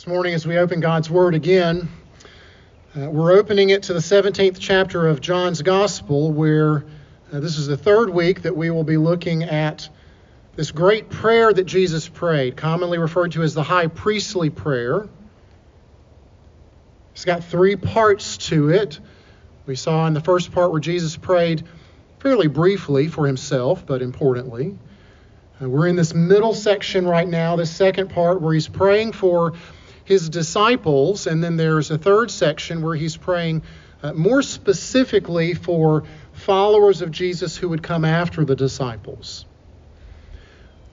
This morning, as we open God's Word again, uh, we're opening it to the 17th chapter of John's Gospel, where uh, this is the third week that we will be looking at this great prayer that Jesus prayed, commonly referred to as the high priestly prayer. It's got three parts to it. We saw in the first part where Jesus prayed fairly briefly for himself, but importantly. Uh, we're in this middle section right now, this second part where he's praying for his disciples, and then there's a third section where he's praying uh, more specifically for followers of Jesus who would come after the disciples.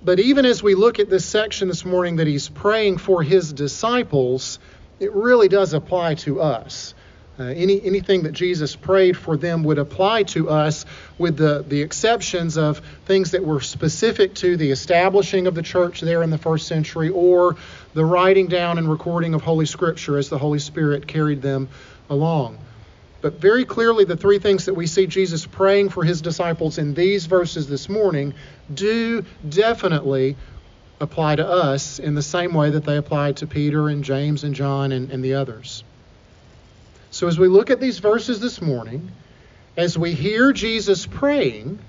But even as we look at this section this morning that he's praying for his disciples, it really does apply to us. Uh, any, anything that Jesus prayed for them would apply to us, with the, the exceptions of things that were specific to the establishing of the church there in the first century or the writing down and recording of Holy Scripture as the Holy Spirit carried them along. But very clearly, the three things that we see Jesus praying for his disciples in these verses this morning do definitely apply to us in the same way that they applied to Peter and James and John and, and the others. So, as we look at these verses this morning, as we hear Jesus praying,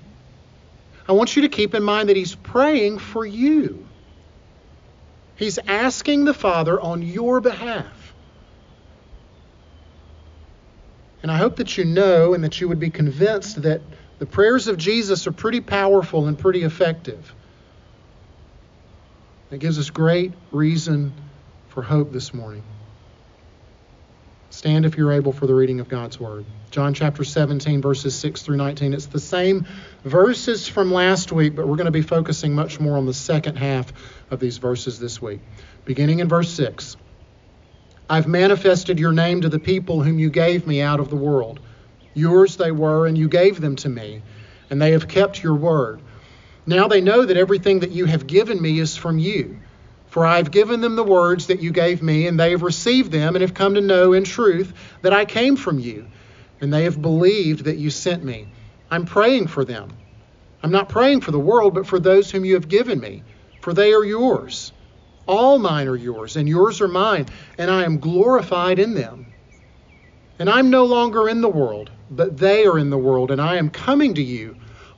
I want you to keep in mind that he's praying for you. He's asking the Father on your behalf. And I hope that you know and that you would be convinced that the prayers of Jesus are pretty powerful and pretty effective. It gives us great reason for hope this morning. Stand if you're able for the reading of God's Word. John chapter 17, verses 6 through 19. It's the same verses from last week, but we're going to be focusing much more on the second half of these verses this week. Beginning in verse 6 I've manifested your name to the people whom you gave me out of the world. Yours they were, and you gave them to me, and they have kept your word. Now they know that everything that you have given me is from you. For I have given them the words that you gave me, and they have received them, and have come to know in truth that I came from you, and they have believed that you sent me. I'm praying for them. I'm not praying for the world, but for those whom you have given me, for they are yours. All mine are yours, and yours are mine, and I am glorified in them. And I'm no longer in the world, but they are in the world, and I am coming to you.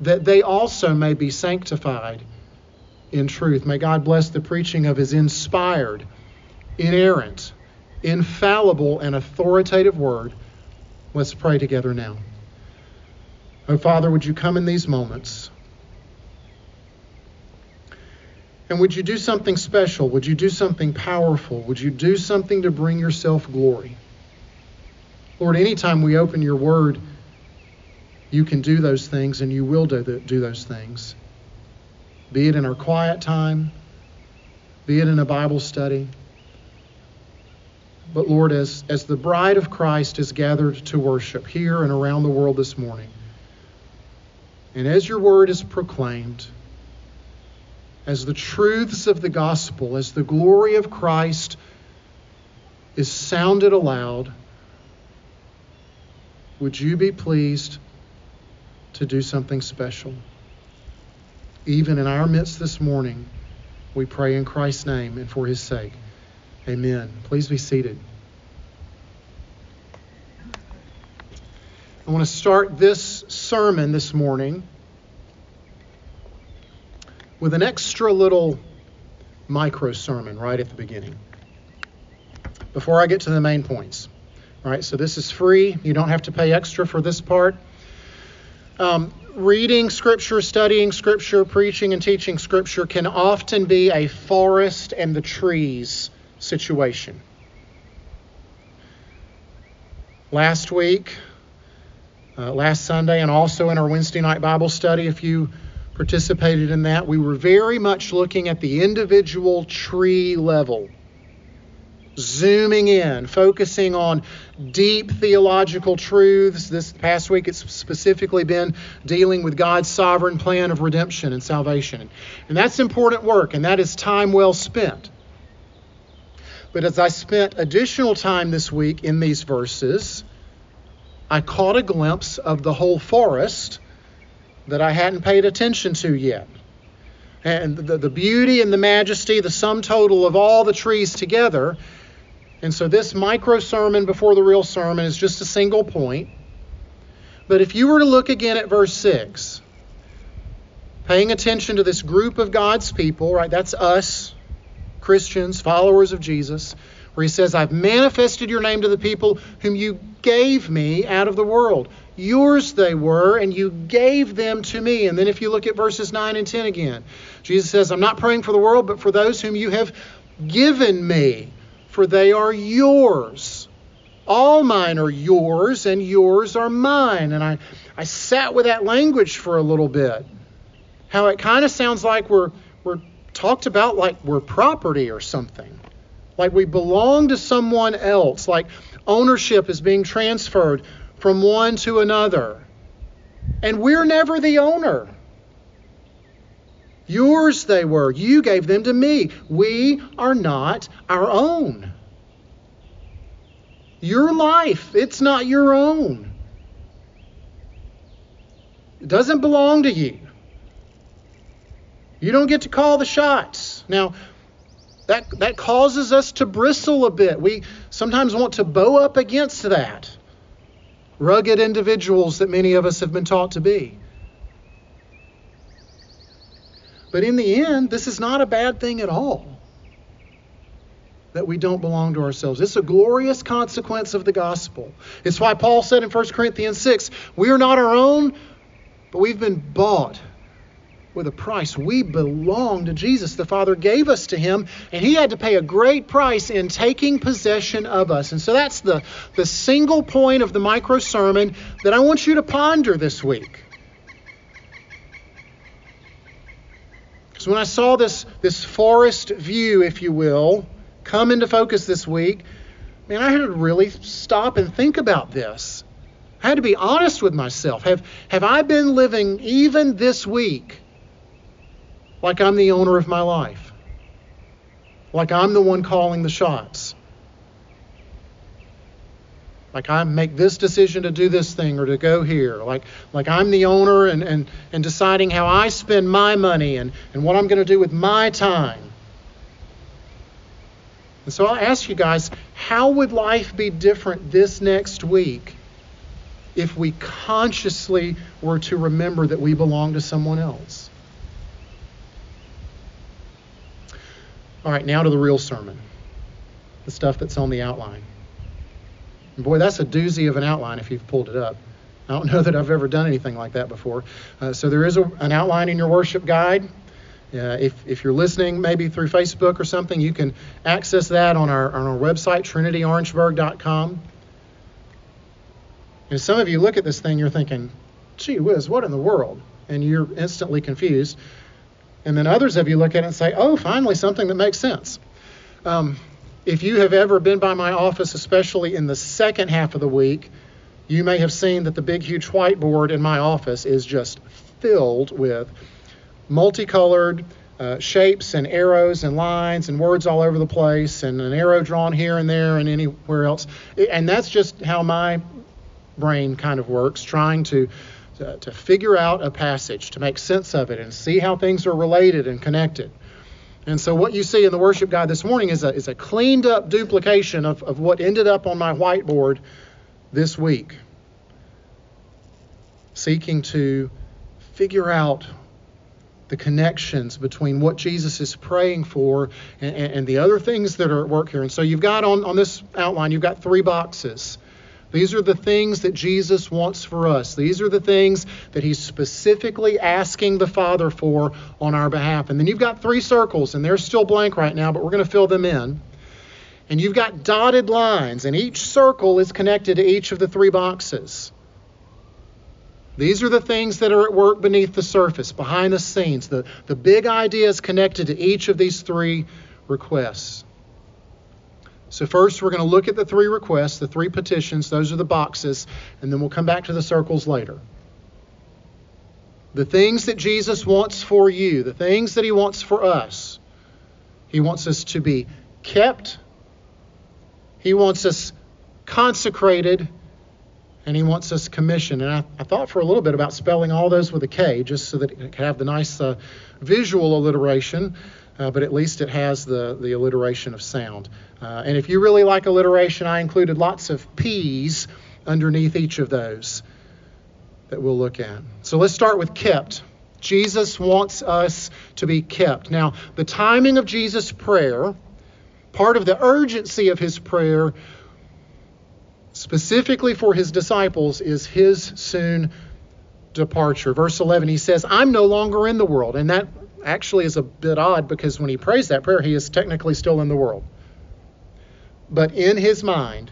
that they also may be sanctified in truth. May God bless the preaching of his inspired, inerrant, infallible, and authoritative word. Let's pray together now. Oh, Father, would you come in these moments? And would you do something special? Would you do something powerful? Would you do something to bring yourself glory? Lord, anytime we open your word, you can do those things and you will do, the, do those things. Be it in our quiet time, be it in a Bible study. But Lord, as, as the bride of Christ is gathered to worship here and around the world this morning, and as your word is proclaimed, as the truths of the gospel, as the glory of Christ is sounded aloud, would you be pleased to do something special. Even in our midst this morning, we pray in Christ's name and for his sake. Amen. Please be seated. I want to start this sermon this morning with an extra little micro sermon right at the beginning. before I get to the main points. All right, so this is free. You don't have to pay extra for this part. Um, reading Scripture, studying Scripture, preaching and teaching Scripture can often be a forest and the trees situation. Last week, uh, last Sunday, and also in our Wednesday night Bible study, if you participated in that, we were very much looking at the individual tree level zooming in, focusing on deep theological truths. This past week, it's specifically been dealing with God's sovereign plan of redemption and salvation. And that's important work, and that is time well spent. But as I spent additional time this week in these verses, I caught a glimpse of the whole forest that I hadn't paid attention to yet. And the, the beauty and the majesty, the sum total of all the trees together, and so this micro sermon before the real sermon is just a single point. But if you were to look again at verse 6, paying attention to this group of God's people, right? That's us, Christians, followers of Jesus, where he says, I've manifested your name to the people whom you gave me out of the world. Yours they were, and you gave them to me. And then if you look at verses 9 and 10 again, Jesus says, I'm not praying for the world, but for those whom you have given me for they are yours. All mine are yours, and yours are mine. And I, I sat with that language for a little bit. How it kind of sounds like we're, we're talked about like we're property or something. Like we belong to someone else. Like ownership is being transferred from one to another. And we're never the owner. Yours they were. You gave them to me. We are not our own. Your life, it's not your own. It doesn't belong to you. You don't get to call the shots. Now, that, that causes us to bristle a bit. We sometimes want to bow up against that. Rugged individuals that many of us have been taught to be. But in the end, this is not a bad thing at all that we don't belong to ourselves. It's a glorious consequence of the gospel. It's why Paul said in 1 Corinthians 6 we are not our own, but we've been bought with a price. We belong to Jesus. The Father gave us to Him, and He had to pay a great price in taking possession of us. And so that's the, the single point of the micro sermon that I want you to ponder this week. So when I saw this, this forest view, if you will, come into focus this week, man, I had to really stop and think about this. I had to be honest with myself. Have, have I been living even this week like I'm the owner of my life? Like I'm the one calling the shots? Like I make this decision to do this thing or to go here. Like like I'm the owner and, and, and deciding how I spend my money and, and what I'm going to do with my time. And so I'll ask you guys, how would life be different this next week if we consciously were to remember that we belong to someone else? All right, now to the real sermon, the stuff that's on the outline. And boy, that's a doozy of an outline if you've pulled it up. I don't know that I've ever done anything like that before. Uh, so there is a, an outline in your worship guide. Uh, if, if you're listening maybe through Facebook or something, you can access that on our, on our website, trinityorangeburg.com. And some of you look at this thing, you're thinking, gee whiz, what in the world? And you're instantly confused. And then others of you look at it and say, oh, finally something that makes sense. Um, if you have ever been by my office, especially in the second half of the week, you may have seen that the big, huge whiteboard in my office is just filled with multicolored uh, shapes and arrows and lines and words all over the place, and an arrow drawn here and there and anywhere else. And that's just how my brain kind of works, trying to to, to figure out a passage, to make sense of it, and see how things are related and connected. And so what you see in the worship guide this morning is a, is a cleaned up duplication of, of what ended up on my whiteboard this week. Seeking to figure out the connections between what Jesus is praying for and, and, and, the other things that are at work here. And so you've got on, on this outline, you've got three boxes. These are the things that Jesus wants for us. These are the things that he's specifically asking the Father for on our behalf. And then you've got three circles, and they're still blank right now, but we're going to fill them in. And you've got dotted lines, and each circle is connected to each of the three boxes. These are the things that are at work beneath the surface, behind the scenes, the, the big ideas connected to each of these three requests. So, first, we're going to look at the three requests, the three petitions. Those are the boxes, and then we'll come back to the circles later. The things that Jesus wants for you, the things that He wants for us, He wants us to be kept, He wants us consecrated, and he wants us commissioned. And I, I, thought for a little bit about spelling all those with a K, just so that it could have the nice uh, visual alliteration, uh, but at least it has the, the alliteration of sound. Uh, and if you really like alliteration, I included lots of P's underneath each of those that we'll look at. So let's start with kept. Jesus wants us to be kept. Now, the timing of Jesus' prayer, part of the urgency of his prayer, specifically for his disciples is his soon departure. Verse 11, he says, I'm no longer in the world. And that actually is a bit odd because when he prays that prayer, he is technically still in the world. But in his mind,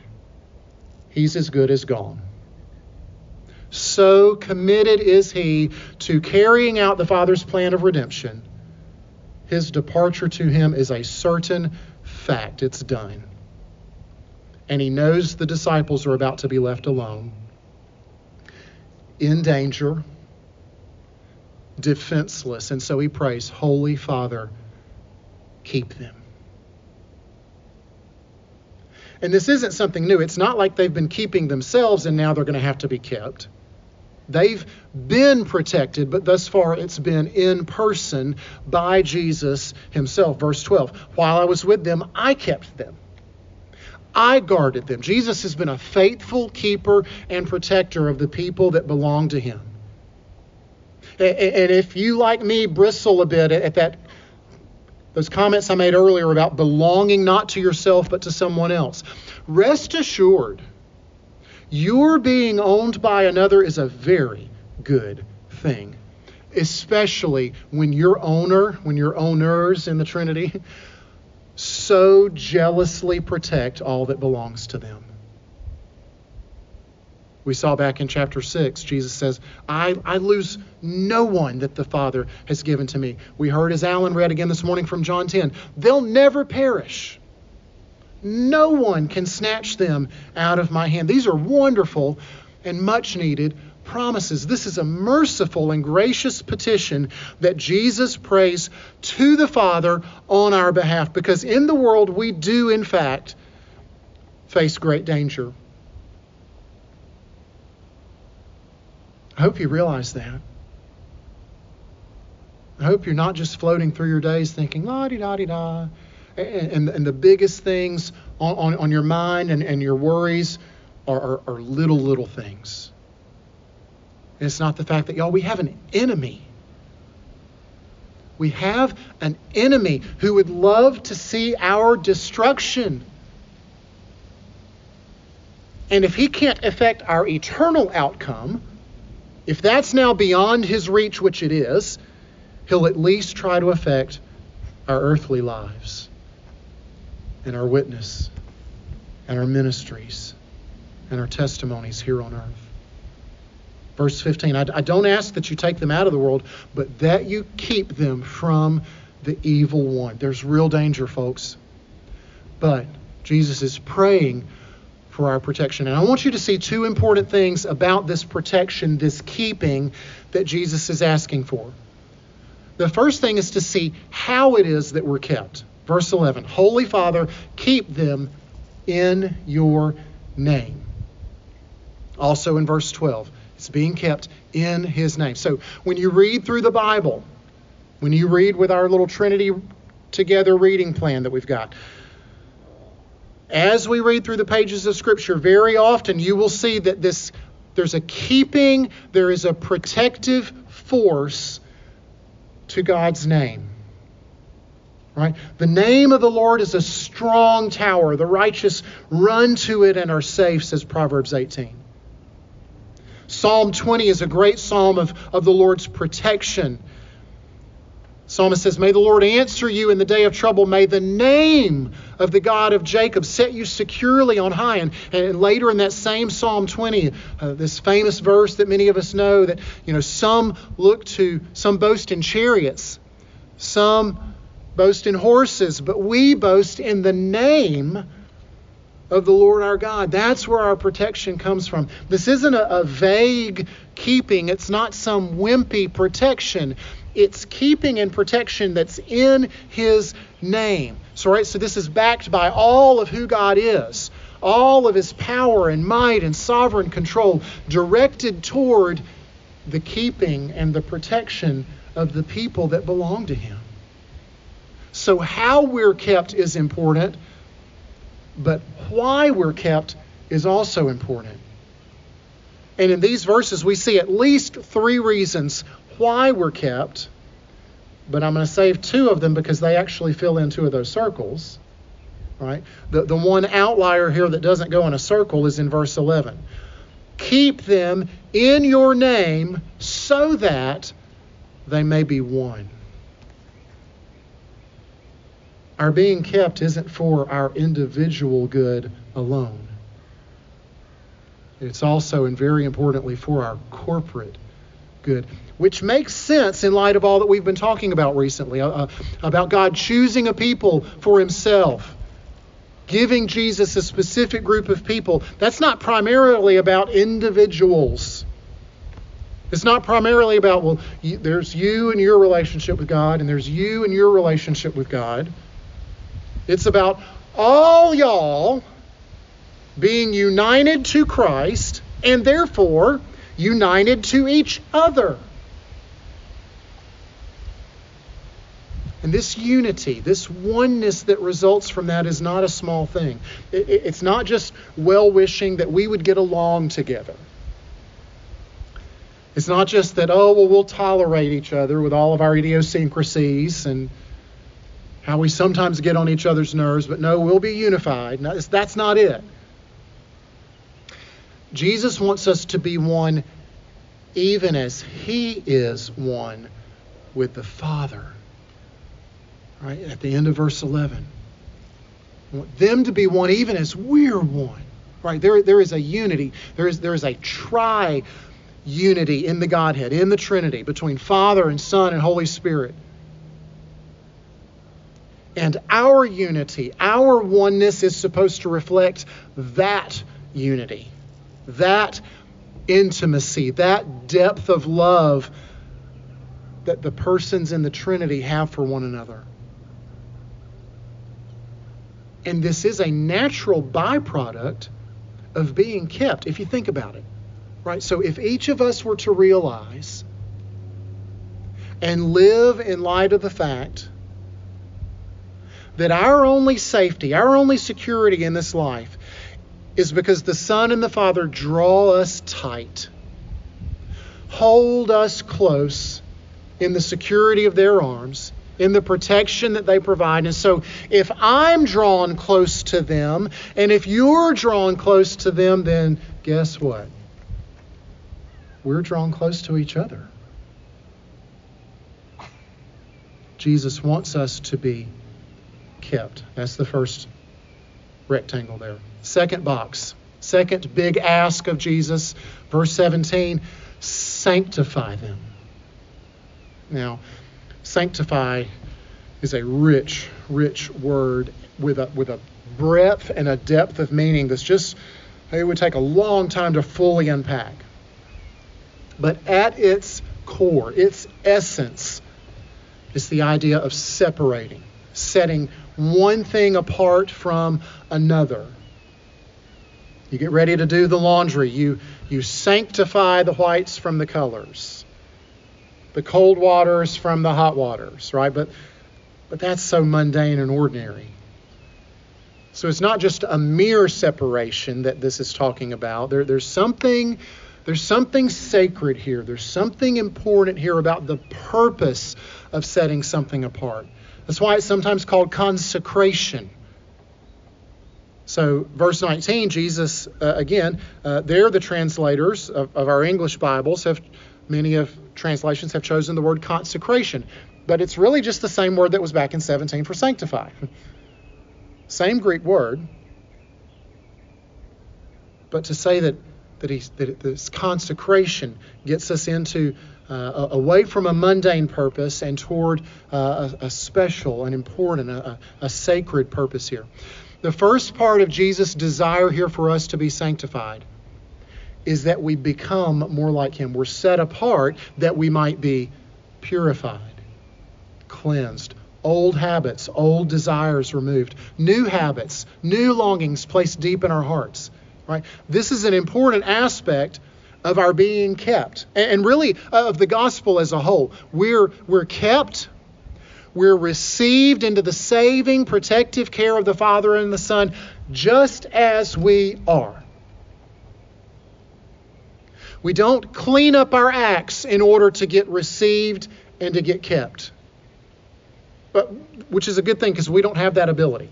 he's as good as gone. So committed is he to carrying out the Father's plan of redemption. His departure to him is a certain fact. It's done and he knows the disciples are about to be left alone, in danger, defenseless. And so he prays, Holy Father, keep them. And this isn't something new. It's not like they've been keeping themselves and now they're going to have to be kept. They've been protected, but thus far it's been in person by Jesus himself. Verse 12 While I was with them, I kept them. I guarded them. Jesus has been a faithful keeper and protector of the people that belong to him. And if you, like me, bristle a bit at that, those comments I made earlier about belonging not to yourself but to someone else, rest assured, your being owned by another is a very good thing, especially when your owner, when your owners in the Trinity, so jealously protect all that belongs to them. We saw back in chapter 6, Jesus says, I, I lose no one that the Father has given to me. We heard, as Alan read again this morning from John 10, they'll never perish. No one can snatch them out of my hand. These are wonderful and much needed promises. This is a merciful and gracious petition that Jesus prays to the Father on our behalf because in the world we do, in fact, face great danger. I hope you realize that. I hope you're not just floating through your days thinking, la di da di da. And, and the biggest things on, on, on your mind and, and your worries are, are, are little, little things. And it's not the fact that, y'all, we have an enemy. We have an enemy who would love to see our destruction. And if he can't affect our eternal outcome, if that's now beyond his reach, which it is, he'll at least try to affect our earthly lives and our witness and our ministries and our testimonies here on earth. Verse 15 I, I don't ask that you take them out of the world, but that you keep them from the evil one. There's real danger, folks. But Jesus is praying for our protection. And I want you to see two important things about this protection, this keeping that Jesus is asking for. The first thing is to see how it is that we're kept. Verse 11 Holy Father, keep them in your name. Also in verse 12, it's being kept in His name. So when you read through the Bible, when you read with our little Trinity together reading plan that we've got, as we read through the pages of Scripture, very often you will see that this there's a keeping, there is a protective force to God's name. Right? The name of the Lord is a strong tower. The righteous run to it and are safe, says Proverbs 18. Psalm 20 is a great psalm of, of the Lord's protection. Psalmist says, May the Lord answer you in the day of trouble. May the name of the God of Jacob set you securely on high. And, and later in that same Psalm 20, uh, this famous verse that many of us know that, you know, some look to, some boast in chariots, some boast in horses, but we boast in the name of the Lord our God. That's where our protection comes from. This isn't a, a vague keeping, it's not some wimpy protection. It's keeping and protection that's in His name. So, right, so this is backed by all of who God is, all of His power and might and sovereign control, directed toward the keeping and the protection of the people that belong to Him. So, how we're kept is important, but why we're kept is also important. And in these verses, we see at least three reasons why we're kept, but I'm going to save two of them because they actually fill in two of those circles. Right? The, the one outlier here that doesn't go in a circle is in verse 11. Keep them in your name so that they may be one. Our being kept isn't for our individual good alone. It's also, and very importantly, for our corporate good, which makes sense in light of all that we've been talking about recently uh, uh, about God choosing a people for Himself, giving Jesus a specific group of people. That's not primarily about individuals. It's not primarily about, well, you, there's you and your relationship with God, and there's you and your relationship with God. It's about all y'all being united to Christ and therefore united to each other. And this unity, this oneness that results from that is not a small thing. It's not just well wishing that we would get along together. It's not just that, oh, well, we'll tolerate each other with all of our idiosyncrasies and how we sometimes get on each other's nerves, but no, we'll be unified. No, that's not it. Jesus wants us to be one even as he is one with the Father. Right? At the end of verse 11. I want them to be one even as we're one. Right? There, there is a unity. There is, there is a tri unity in the Godhead, in the Trinity, between Father and Son and Holy Spirit. And our unity, our oneness is supposed to reflect that unity, that intimacy, that depth of love that the persons in the Trinity have for one another. And this is a natural byproduct of being kept, if you think about it. Right? So if each of us were to realize and live in light of the fact that our only safety, our only security in this life is because the Son and the Father draw us tight, hold us close in the security of their arms, in the protection that they provide. And so, if I'm drawn close to them, and if you're drawn close to them, then guess what? We're drawn close to each other. Jesus wants us to be kept. That's the first rectangle there. Second box, second big ask of Jesus, verse 17 sanctify them. Now, sanctify is a rich, rich word with a, with a breadth and a depth of meaning that's just, it would take a long time to fully unpack. But at its core, its essence, is the idea of separating, setting one thing apart from another. You get ready to do the laundry. You, you sanctify the whites from the colors, the cold waters from the hot waters, right? But, but that's so mundane and ordinary. So it's not just a mere separation that this is talking about. There, there's something There's something sacred here. There's something important here about the purpose of setting something apart. That's why it's sometimes called consecration. So, verse 19, Jesus, uh, again, uh, there the translators of, of, our English Bibles have, many of translations have chosen the word consecration. But it's really just the same word that was back in 17 for sanctify. Same Greek word. But to say that, that, that this consecration gets us into uh, away from a mundane purpose and toward uh, a, a, special, an important, a, a sacred purpose here. The first part of Jesus' desire here for us to be sanctified is that we become more like Him. We're set apart that we might be purified, cleansed. Old habits, old desires removed, new habits, new longings placed deep in our hearts. Right? This is an important aspect of our being kept, and really of the gospel as a whole. We're, we're kept we're received into the saving, protective care of the Father and the Son just as we are. We don't clean up our acts in order to get received and to get kept. But, which is a good thing because we don't have that ability.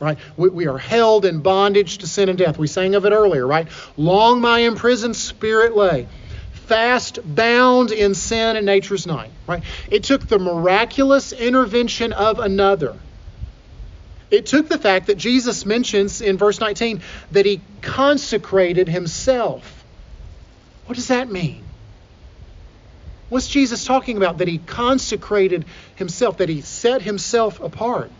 Right? We, we are held in bondage to sin and death. We sang of it earlier, right? Long my imprisoned spirit lay fast bound in sin and nature's night, right? It took the miraculous intervention of another. It took the fact that Jesus mentions in verse 19 that he consecrated himself. What does that mean? What's Jesus talking about? That he consecrated himself, that he set himself apart.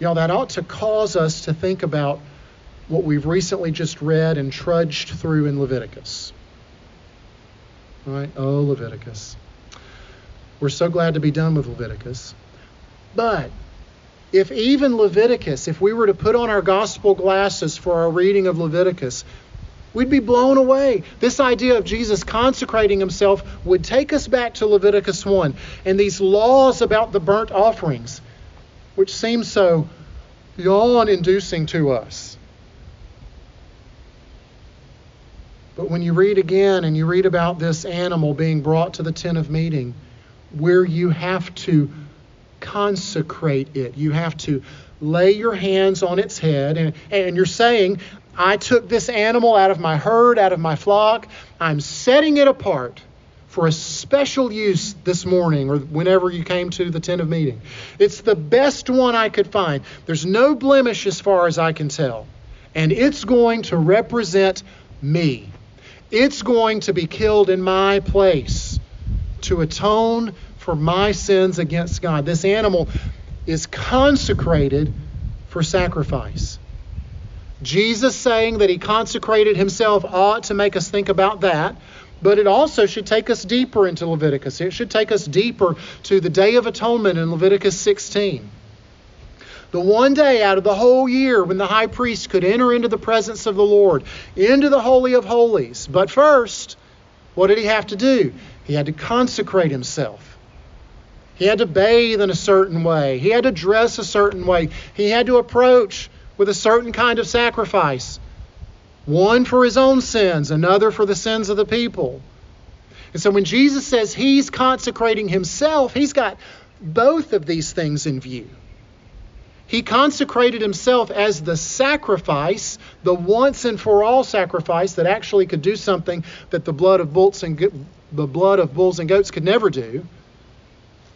Know, that ought to cause us to think about what we've recently just read and trudged through in Leviticus. Right? Oh, Leviticus. We're so glad to be done with Leviticus. But if even Leviticus, if we were to put on our gospel glasses for our reading of Leviticus, we'd be blown away. This idea of Jesus consecrating himself would take us back to Leviticus 1 and these laws about the burnt offerings, which seem so yawn inducing to us. But when you read again and you read about this animal being brought to the tent of meeting, where you have to consecrate it, you have to lay your hands on its head, and, and you're saying, I took this animal out of my herd, out of my flock, I'm setting it apart for a special use this morning or whenever you came to the tent of meeting. It's the best one I could find. There's no blemish as far as I can tell. And it's going to represent me. It's going to be killed in my place to atone for my sins against God. This animal is consecrated for sacrifice. Jesus saying that he consecrated himself ought to make us think about that, but it also should take us deeper into Leviticus. It should take us deeper to the Day of Atonement in Leviticus 16 the one day out of the whole year when the high priest could enter into the presence of the Lord, into the Holy of Holies. But first, what did he have to do? He had to consecrate himself. He had to bathe in a certain way. He had to dress a certain way. He had to approach with a certain kind of sacrifice one for his own sins, another for the sins of the people. And so when Jesus says he's consecrating himself, he's got both of these things in view. He consecrated himself as the sacrifice, the once and for all sacrifice that actually could do something that the blood of bulls and the blood of bulls and goats could never do.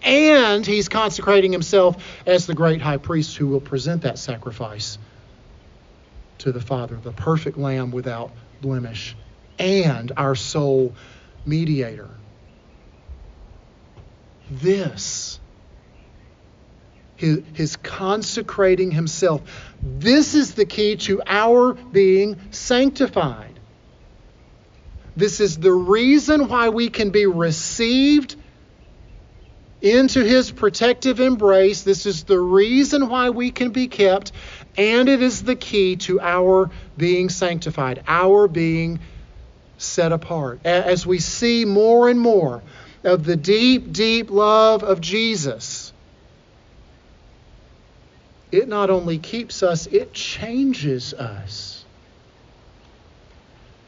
And he's consecrating himself as the great high priest who will present that sacrifice to the Father, the perfect lamb without blemish, and our sole mediator. This his, consecrating himself. This is the key to our being sanctified. This is the reason why we can be received into his protective embrace. This is the reason why we can be kept, and it is the key to our being sanctified, our being set apart. As we see more and more of the deep, deep love of Jesus it not only keeps us, it changes us.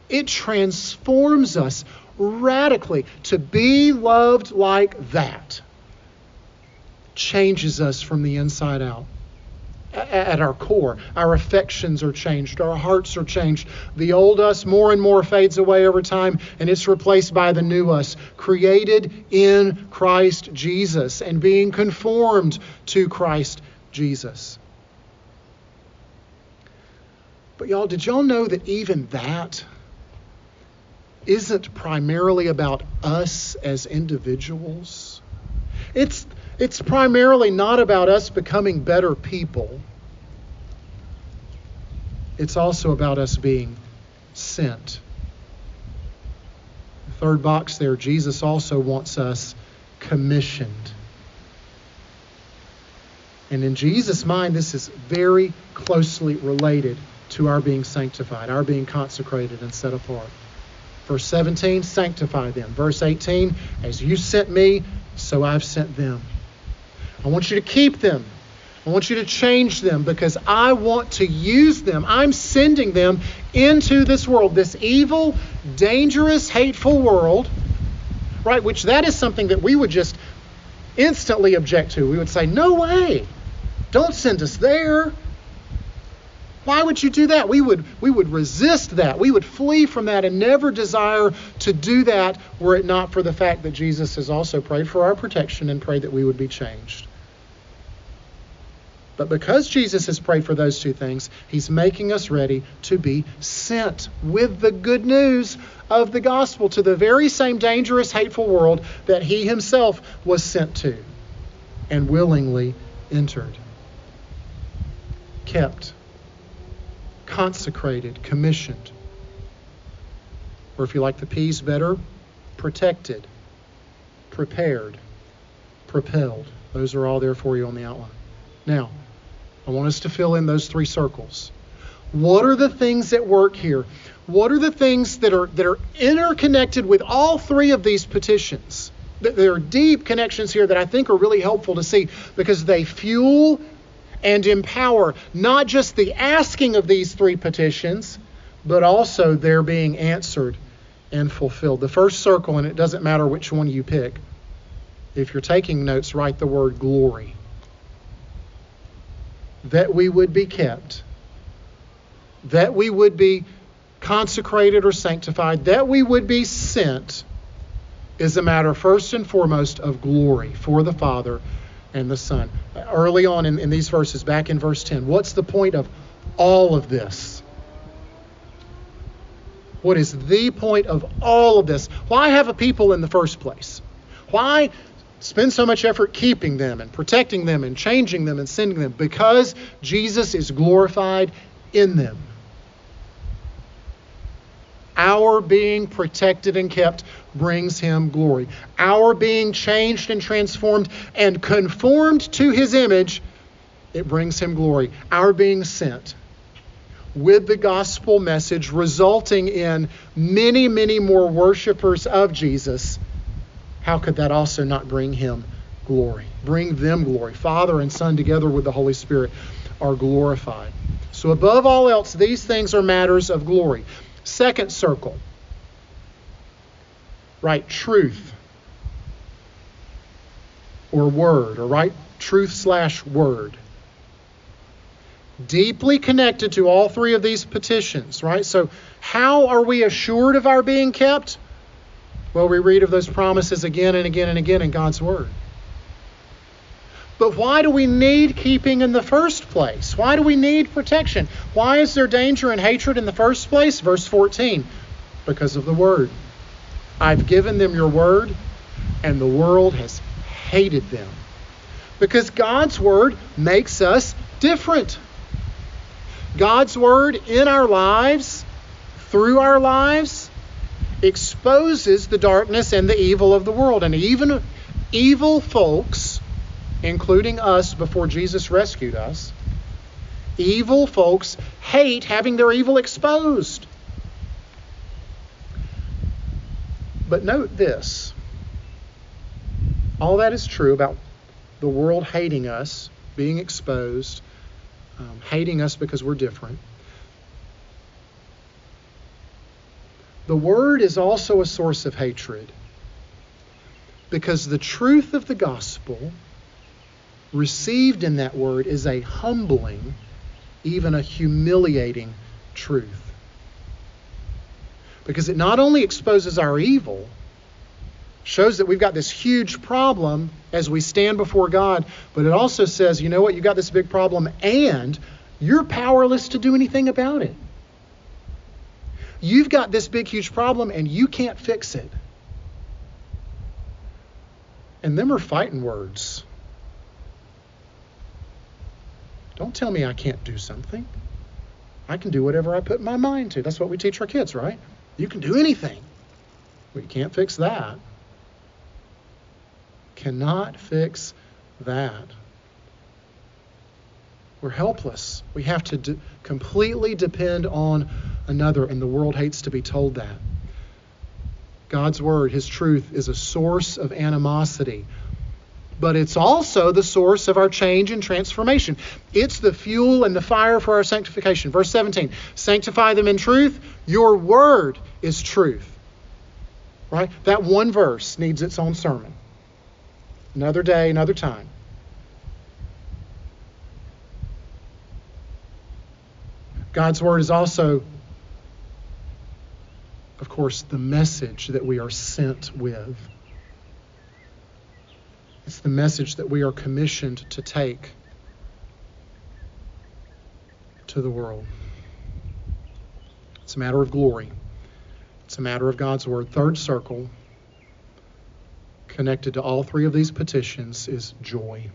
It transforms us radically to be loved like that. Changes us from the inside out at our core. Our affections are changed, our hearts are changed. The old us more and more fades away over time, and it's replaced by the new us, created in Christ Jesus and being conformed to Christ Jesus. But, y'all, did y'all know that even that isn't primarily about us as individuals? It's it's primarily not about us becoming better people. It's also about us being sent. Third box there, Jesus also wants us commissioned. And in Jesus' mind, this is very closely related to our being sanctified, our being consecrated and set apart. Verse 17, sanctify them. Verse 18, as you sent me, so I've sent them. I want you to keep them. I want you to change them because I want to use them. I'm sending them into this world, this evil, dangerous, hateful world, right? Which that is something that we would just instantly object to. We would say, No way. Don't send us there. Why would you do that? We would, we would resist that. We would flee from that and never desire to do that were it not for the fact that Jesus has also prayed for our protection and prayed that we would be changed. But because Jesus has prayed for those two things, he's making us ready to be sent with the good news of the gospel to the very same dangerous, hateful world that he himself was sent to and willingly entered. Kept consecrated, commissioned. Or if you like the P's better, protected, prepared, propelled. Those are all there for you on the outline. Now, I want us to fill in those three circles. What are the things at work here? What are the things that are that are interconnected with all three of these petitions? There are deep connections here that I think are really helpful to see because they fuel and empower not just the asking of these three petitions, but also their being answered and fulfilled. The first circle, and it doesn't matter which one you pick, if you're taking notes, write the word glory. That we would be kept, that we would be consecrated or sanctified, that we would be sent, is a matter first and foremost of glory for the Father and the Son. Early on in, in these verses, back in verse 10, what's the point of all of this? What is the point of all of this? Why have a people in the first place? Why spend so much effort keeping them and protecting them and changing them and sending them? Because Jesus is glorified in them. Our being protected and kept brings him glory. Our being changed and transformed and conformed to his image, it brings him glory. Our being sent with the gospel message, resulting in many, many more worshipers of Jesus, how could that also not bring him glory? Bring them glory. Father and Son, together with the Holy Spirit, are glorified. So, above all else, these things are matters of glory. Second circle write truth or word, or write truth slash word. Deeply connected to all three of these petitions, right? So, how are we assured of our being kept? Well, we read of those promises again and again and again in God's Word. But why do we need keeping in the first place? Why do we need protection? Why is there danger and hatred in the first place? Verse 14 because of the Word. I've given them your word, and the world has hated them. Because God's word makes us different. God's word in our lives, through our lives, exposes the darkness and the evil of the world. And even evil folks, including us before Jesus rescued us, evil folks hate having their evil exposed. But note this all that is true about the world hating us, being exposed, um, hating us because we're different. The Word is also a source of hatred because the truth of the gospel received in that Word is a humbling, even a humiliating truth. Because it not only exposes our evil, shows that we've got this huge problem as we stand before God, but it also says, you know what, you've got this big problem and you're powerless to do anything about it. You've got this big, huge problem and you can't fix it. And them are fighting words. Don't tell me I can't do something. I can do whatever I put my mind to. That's what we teach our kids, right? You can do anything. We can't fix that cannot fix that. We're helpless. We have to de- completely depend on another, and the world hates to be told that. God's Word, His truth, is a source of animosity, but it's also the source of our change and transformation. It's the fuel and the fire for our sanctification. Verse 17 Sanctify them in truth. Your Word is truth. Right? That one verse needs its own sermon. Another day, another time. God's Word is also, of course, the message that we are sent with. It's the message that we are commissioned to take to the world. It's a matter of glory. It's a matter of God's Word. Third circle connected to all three of these petitions is joy.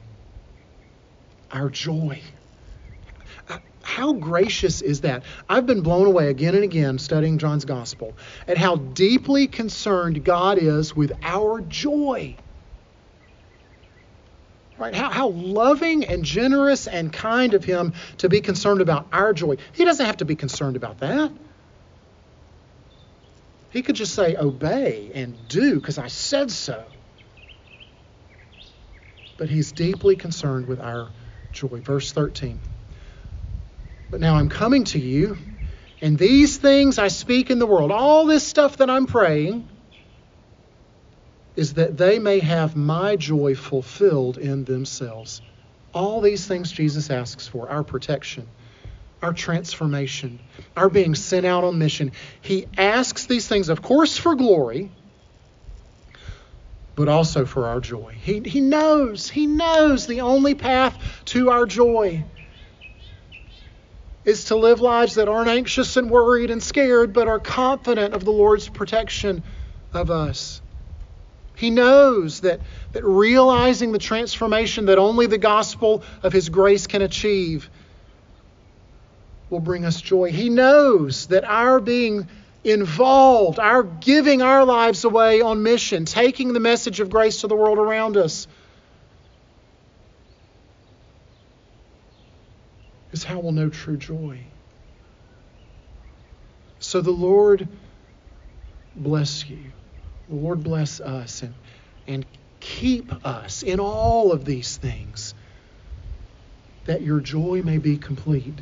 Our joy. Uh, how gracious is that? I've been blown away again and again studying John's gospel at how deeply concerned God is with our joy. Right? How, how loving and generous and kind of Him to be concerned about our joy. He doesn't have to be concerned about that. He could just say, obey and do because I said so but he's deeply concerned with our joy. Verse 13. But now I'm coming to you, and these things I speak in the world, all this stuff that I'm praying, is that they may have my joy fulfilled in themselves. All these things Jesus asks for our protection, our transformation, our being sent out on mission. He asks these things, of course, for glory but also for our joy. He, he knows, He knows the only path to our joy is to live lives that aren't anxious and worried and scared, but are confident of the Lord's protection of us. He knows that, that realizing the transformation that only the gospel of His grace can achieve will bring us joy. He knows that our being involved, our giving our lives away on mission, taking the message of grace to the world around us, is how we'll know true joy. So the Lord bless you. Lord bless us and, and keep us in all of these things that your joy may be complete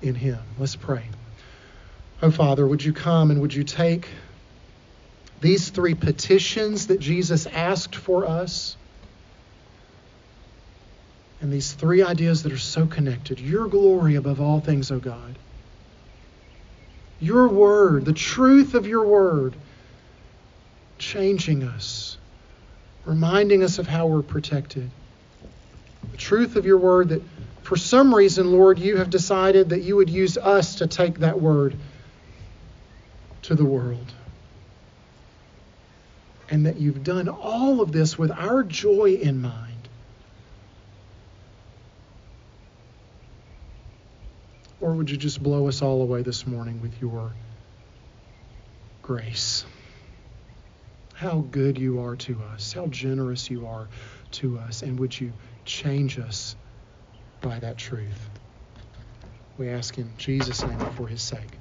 in Him. Let's pray. Oh, Father, would you come and would you take these three petitions that Jesus asked for us and these three ideas that are so connected your glory above all things, O oh God, your word, the truth of your word, changing us, reminding us of how we're protected. The truth of your word that for some reason, Lord, you have decided that you would use us to take that word to the world. And that you've done all of this with our joy in mind. Or would you just blow us all away this morning with your grace? How good you are to us, how generous you are to us, and would you change us by that truth? We ask in Jesus' name for his sake.